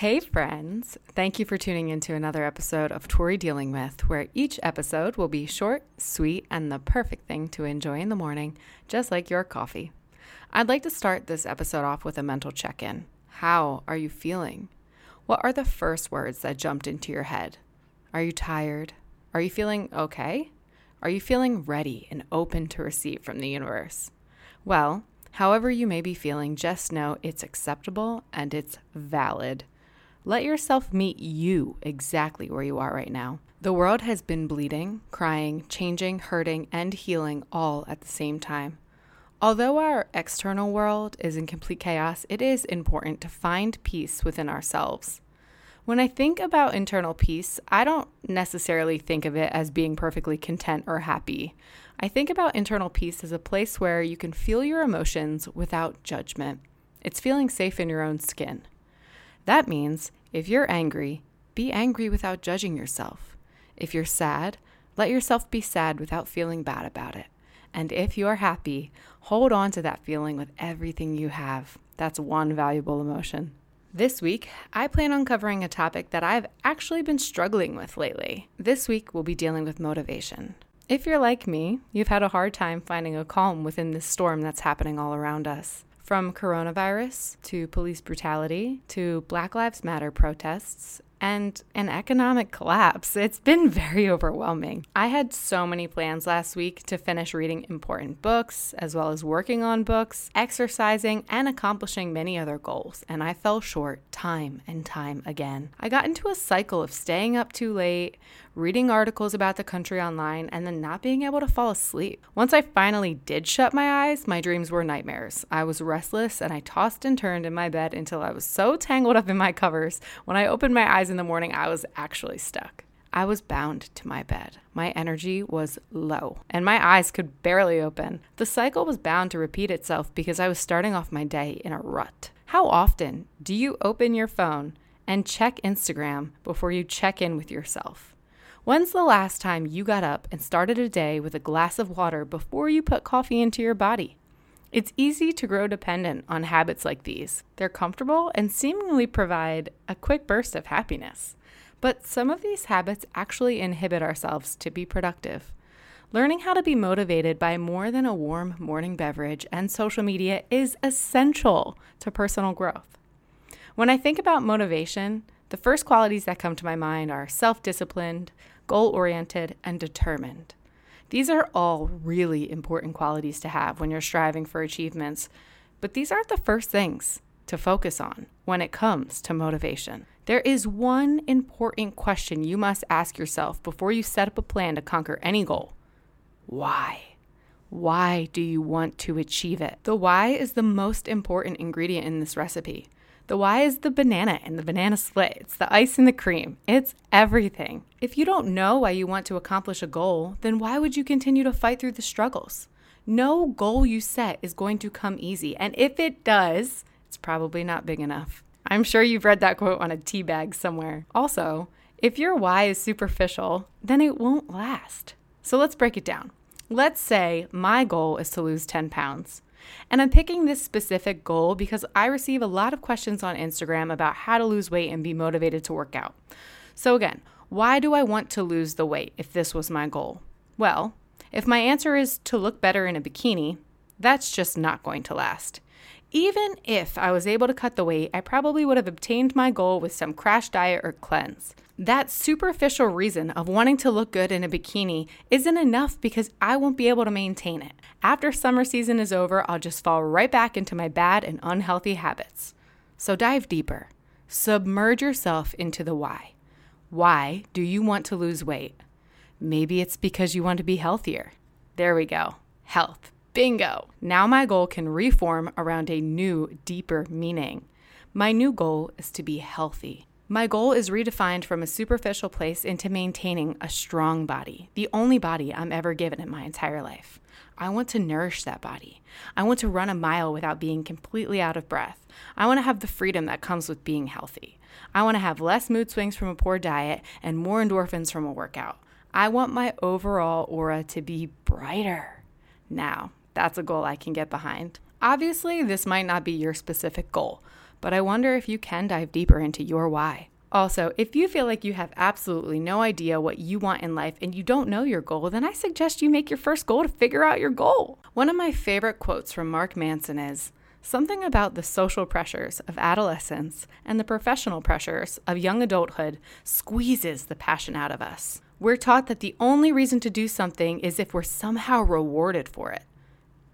Hey, friends. Thank you for tuning into another episode of Tori Dealing With, where each episode will be short, sweet, and the perfect thing to enjoy in the morning, just like your coffee. I'd like to start this episode off with a mental check in. How are you feeling? What are the first words that jumped into your head? Are you tired? Are you feeling okay? Are you feeling ready and open to receive from the universe? Well, however you may be feeling, just know it's acceptable and it's valid. Let yourself meet you exactly where you are right now. The world has been bleeding, crying, changing, hurting, and healing all at the same time. Although our external world is in complete chaos, it is important to find peace within ourselves. When I think about internal peace, I don't necessarily think of it as being perfectly content or happy. I think about internal peace as a place where you can feel your emotions without judgment. It's feeling safe in your own skin. That means if you're angry, be angry without judging yourself. If you're sad, let yourself be sad without feeling bad about it. And if you are happy, hold on to that feeling with everything you have. That's one valuable emotion. This week, I plan on covering a topic that I've actually been struggling with lately. This week, we'll be dealing with motivation. If you're like me, you've had a hard time finding a calm within this storm that's happening all around us. From coronavirus to police brutality to Black Lives Matter protests and an economic collapse. It's been very overwhelming. I had so many plans last week to finish reading important books, as well as working on books, exercising, and accomplishing many other goals, and I fell short time and time again. I got into a cycle of staying up too late, reading articles about the country online, and then not being able to fall asleep. Once I finally did shut my eyes, my dreams were nightmares. I was restless and I tossed and turned in my bed until I was so tangled up in my covers. When I opened my eyes in the morning, I was actually stuck. I was bound to my bed. My energy was low, and my eyes could barely open. The cycle was bound to repeat itself because I was starting off my day in a rut. How often do you open your phone and check Instagram before you check in with yourself? When's the last time you got up and started a day with a glass of water before you put coffee into your body? It's easy to grow dependent on habits like these. They're comfortable and seemingly provide a quick burst of happiness. But some of these habits actually inhibit ourselves to be productive. Learning how to be motivated by more than a warm morning beverage and social media is essential to personal growth. When I think about motivation, the first qualities that come to my mind are self disciplined, goal oriented, and determined. These are all really important qualities to have when you're striving for achievements, but these aren't the first things to focus on when it comes to motivation. There is one important question you must ask yourself before you set up a plan to conquer any goal Why? Why do you want to achieve it? The why is the most important ingredient in this recipe. The why is the banana and the banana split. It's the ice and the cream. It's everything. If you don't know why you want to accomplish a goal, then why would you continue to fight through the struggles? No goal you set is going to come easy. And if it does, it's probably not big enough. I'm sure you've read that quote on a tea bag somewhere. Also, if your why is superficial, then it won't last. So let's break it down. Let's say my goal is to lose 10 pounds. And I'm picking this specific goal because I receive a lot of questions on Instagram about how to lose weight and be motivated to work out. So, again, why do I want to lose the weight if this was my goal? Well, if my answer is to look better in a bikini, that's just not going to last. Even if I was able to cut the weight, I probably would have obtained my goal with some crash diet or cleanse. That superficial reason of wanting to look good in a bikini isn't enough because I won't be able to maintain it. After summer season is over, I'll just fall right back into my bad and unhealthy habits. So dive deeper. Submerge yourself into the why. Why do you want to lose weight? Maybe it's because you want to be healthier. There we go. Health. Bingo. Now my goal can reform around a new, deeper meaning. My new goal is to be healthy. My goal is redefined from a superficial place into maintaining a strong body, the only body I'm ever given in my entire life. I want to nourish that body. I want to run a mile without being completely out of breath. I want to have the freedom that comes with being healthy. I want to have less mood swings from a poor diet and more endorphins from a workout. I want my overall aura to be brighter. Now, that's a goal I can get behind. Obviously, this might not be your specific goal, but I wonder if you can dive deeper into your why. Also, if you feel like you have absolutely no idea what you want in life and you don't know your goal, then I suggest you make your first goal to figure out your goal. One of my favorite quotes from Mark Manson is Something about the social pressures of adolescence and the professional pressures of young adulthood squeezes the passion out of us. We're taught that the only reason to do something is if we're somehow rewarded for it.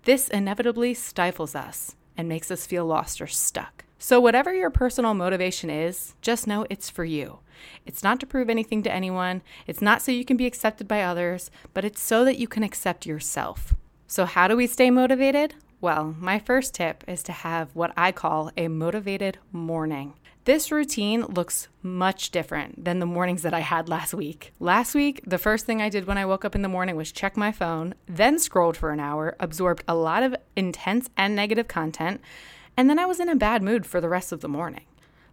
This inevitably stifles us and makes us feel lost or stuck. So, whatever your personal motivation is, just know it's for you. It's not to prove anything to anyone, it's not so you can be accepted by others, but it's so that you can accept yourself. So, how do we stay motivated? Well, my first tip is to have what I call a motivated morning. This routine looks much different than the mornings that I had last week. Last week, the first thing I did when I woke up in the morning was check my phone, then scrolled for an hour, absorbed a lot of intense and negative content, and then I was in a bad mood for the rest of the morning.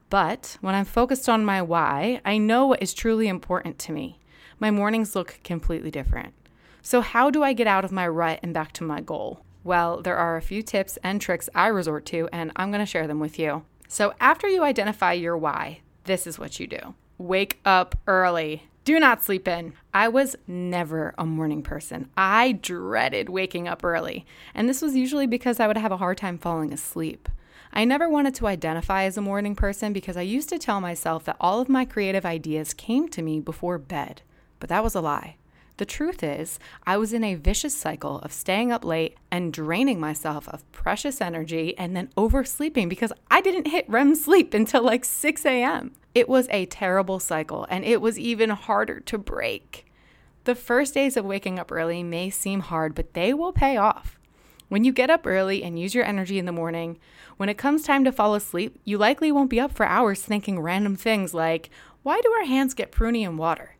But when I'm focused on my why, I know what is truly important to me. My mornings look completely different. So, how do I get out of my rut and back to my goal? Well, there are a few tips and tricks I resort to, and I'm going to share them with you. So, after you identify your why, this is what you do wake up early. Do not sleep in. I was never a morning person. I dreaded waking up early, and this was usually because I would have a hard time falling asleep. I never wanted to identify as a morning person because I used to tell myself that all of my creative ideas came to me before bed, but that was a lie. The truth is, I was in a vicious cycle of staying up late and draining myself of precious energy and then oversleeping because I didn't hit REM sleep until like 6 a.m. It was a terrible cycle and it was even harder to break. The first days of waking up early may seem hard, but they will pay off. When you get up early and use your energy in the morning, when it comes time to fall asleep, you likely won't be up for hours thinking random things like, why do our hands get pruny in water?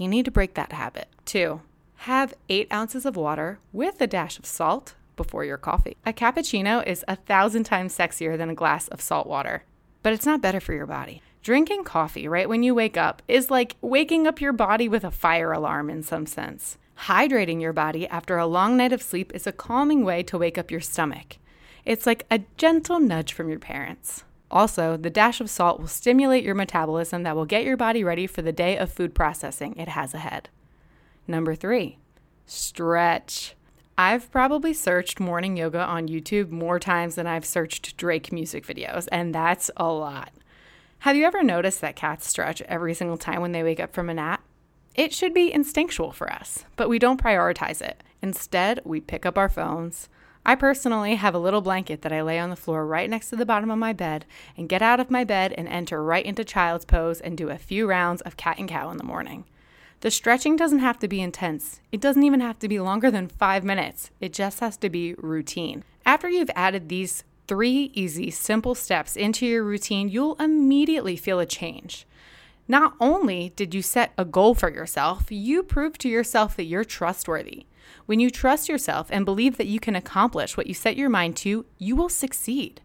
You need to break that habit. Two, have eight ounces of water with a dash of salt before your coffee. A cappuccino is a thousand times sexier than a glass of salt water, but it's not better for your body. Drinking coffee right when you wake up is like waking up your body with a fire alarm in some sense. Hydrating your body after a long night of sleep is a calming way to wake up your stomach. It's like a gentle nudge from your parents. Also, the dash of salt will stimulate your metabolism that will get your body ready for the day of food processing it has ahead. Number three, stretch. I've probably searched morning yoga on YouTube more times than I've searched Drake music videos, and that's a lot. Have you ever noticed that cats stretch every single time when they wake up from a nap? It should be instinctual for us, but we don't prioritize it. Instead, we pick up our phones, I personally have a little blanket that I lay on the floor right next to the bottom of my bed and get out of my bed and enter right into child's pose and do a few rounds of cat and cow in the morning. The stretching doesn't have to be intense. It doesn't even have to be longer than five minutes. It just has to be routine. After you've added these three easy, simple steps into your routine, you'll immediately feel a change. Not only did you set a goal for yourself, you proved to yourself that you're trustworthy. When you trust yourself and believe that you can accomplish what you set your mind to, you will succeed.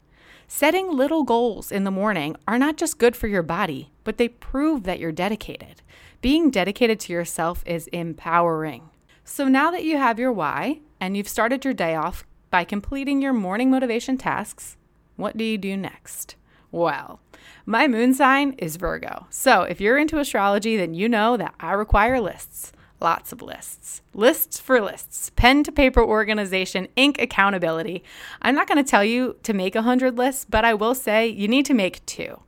Setting little goals in the morning are not just good for your body, but they prove that you're dedicated. Being dedicated to yourself is empowering. So now that you have your why and you've started your day off by completing your morning motivation tasks, what do you do next? Well, my moon sign is Virgo. So if you're into astrology, then you know that I require lists. Lots of lists. Lists for lists. Pen to paper organization, ink accountability. I'm not going to tell you to make 100 lists, but I will say you need to make two.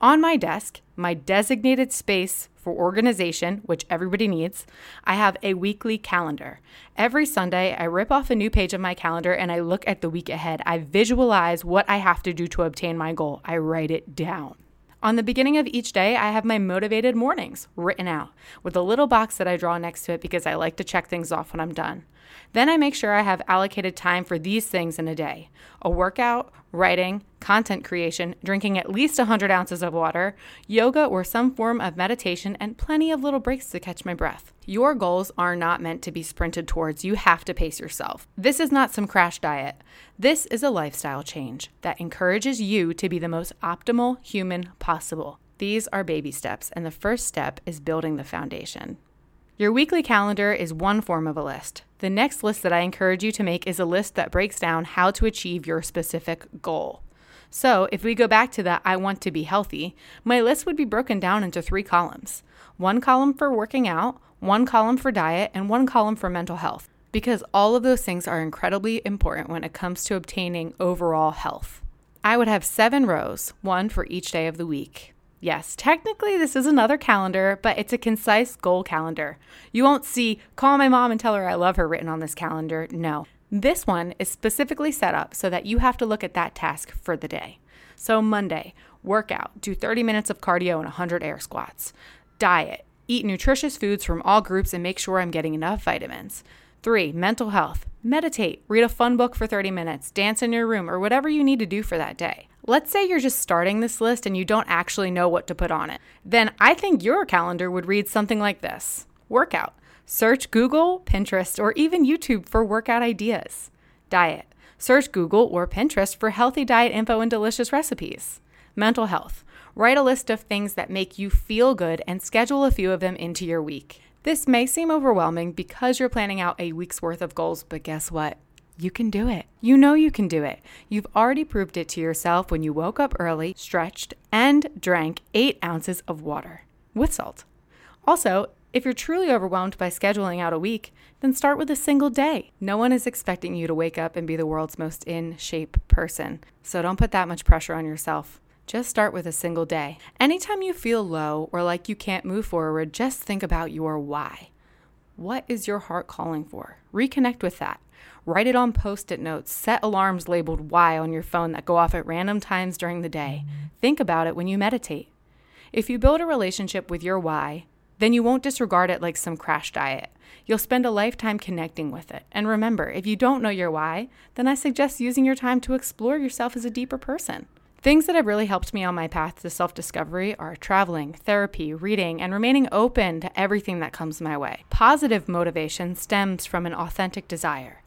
On my desk, my designated space for organization, which everybody needs, I have a weekly calendar. Every Sunday, I rip off a new page of my calendar and I look at the week ahead. I visualize what I have to do to obtain my goal. I write it down. On the beginning of each day, I have my motivated mornings written out with a little box that I draw next to it because I like to check things off when I'm done. Then I make sure I have allocated time for these things in a day a workout, writing, content creation, drinking at least 100 ounces of water, yoga or some form of meditation, and plenty of little breaks to catch my breath. Your goals are not meant to be sprinted towards. You have to pace yourself. This is not some crash diet. This is a lifestyle change that encourages you to be the most optimal human possible. These are baby steps, and the first step is building the foundation. Your weekly calendar is one form of a list. The next list that I encourage you to make is a list that breaks down how to achieve your specific goal. So, if we go back to that I want to be healthy, my list would be broken down into three columns one column for working out, one column for diet, and one column for mental health. Because all of those things are incredibly important when it comes to obtaining overall health. I would have seven rows, one for each day of the week. Yes, technically, this is another calendar, but it's a concise goal calendar. You won't see, call my mom and tell her I love her written on this calendar. No. This one is specifically set up so that you have to look at that task for the day. So, Monday, workout, do 30 minutes of cardio and 100 air squats. Diet, eat nutritious foods from all groups and make sure I'm getting enough vitamins. Three, mental health. Meditate, read a fun book for 30 minutes, dance in your room, or whatever you need to do for that day. Let's say you're just starting this list and you don't actually know what to put on it. Then I think your calendar would read something like this Workout. Search Google, Pinterest, or even YouTube for workout ideas. Diet. Search Google or Pinterest for healthy diet info and delicious recipes. Mental health. Write a list of things that make you feel good and schedule a few of them into your week. This may seem overwhelming because you're planning out a week's worth of goals, but guess what? You can do it. You know you can do it. You've already proved it to yourself when you woke up early, stretched, and drank eight ounces of water with salt. Also, if you're truly overwhelmed by scheduling out a week, then start with a single day. No one is expecting you to wake up and be the world's most in shape person. So don't put that much pressure on yourself. Just start with a single day. Anytime you feel low or like you can't move forward, just think about your why. What is your heart calling for? Reconnect with that. Write it on post it notes. Set alarms labeled why on your phone that go off at random times during the day. Think about it when you meditate. If you build a relationship with your why, then you won't disregard it like some crash diet. You'll spend a lifetime connecting with it. And remember, if you don't know your why, then I suggest using your time to explore yourself as a deeper person. Things that have really helped me on my path to self discovery are traveling, therapy, reading, and remaining open to everything that comes my way. Positive motivation stems from an authentic desire.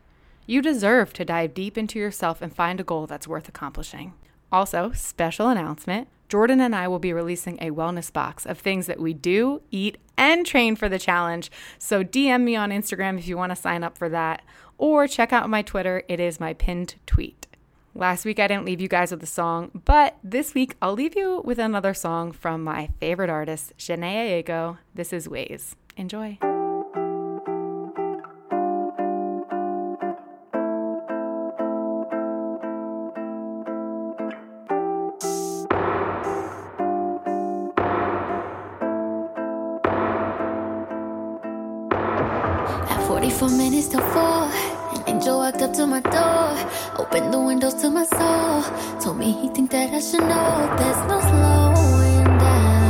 You deserve to dive deep into yourself and find a goal that's worth accomplishing. Also, special announcement Jordan and I will be releasing a wellness box of things that we do, eat, and train for the challenge. So DM me on Instagram if you want to sign up for that, or check out my Twitter. It is my pinned tweet. Last week I didn't leave you guys with a song, but this week I'll leave you with another song from my favorite artist, Jhené Aiko. This is Ways. Enjoy. At 44 minutes till 4, an angel walked up to my door. Opened the windows to my soul. Told me he think that I should know there's no slowing down.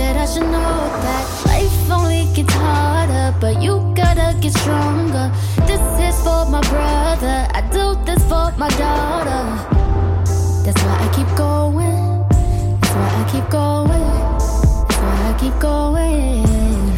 that I should know that life only gets harder, but you gotta get stronger. This is for my brother, I do this for my daughter. That's why I keep going, that's why I keep going, that's why I keep going.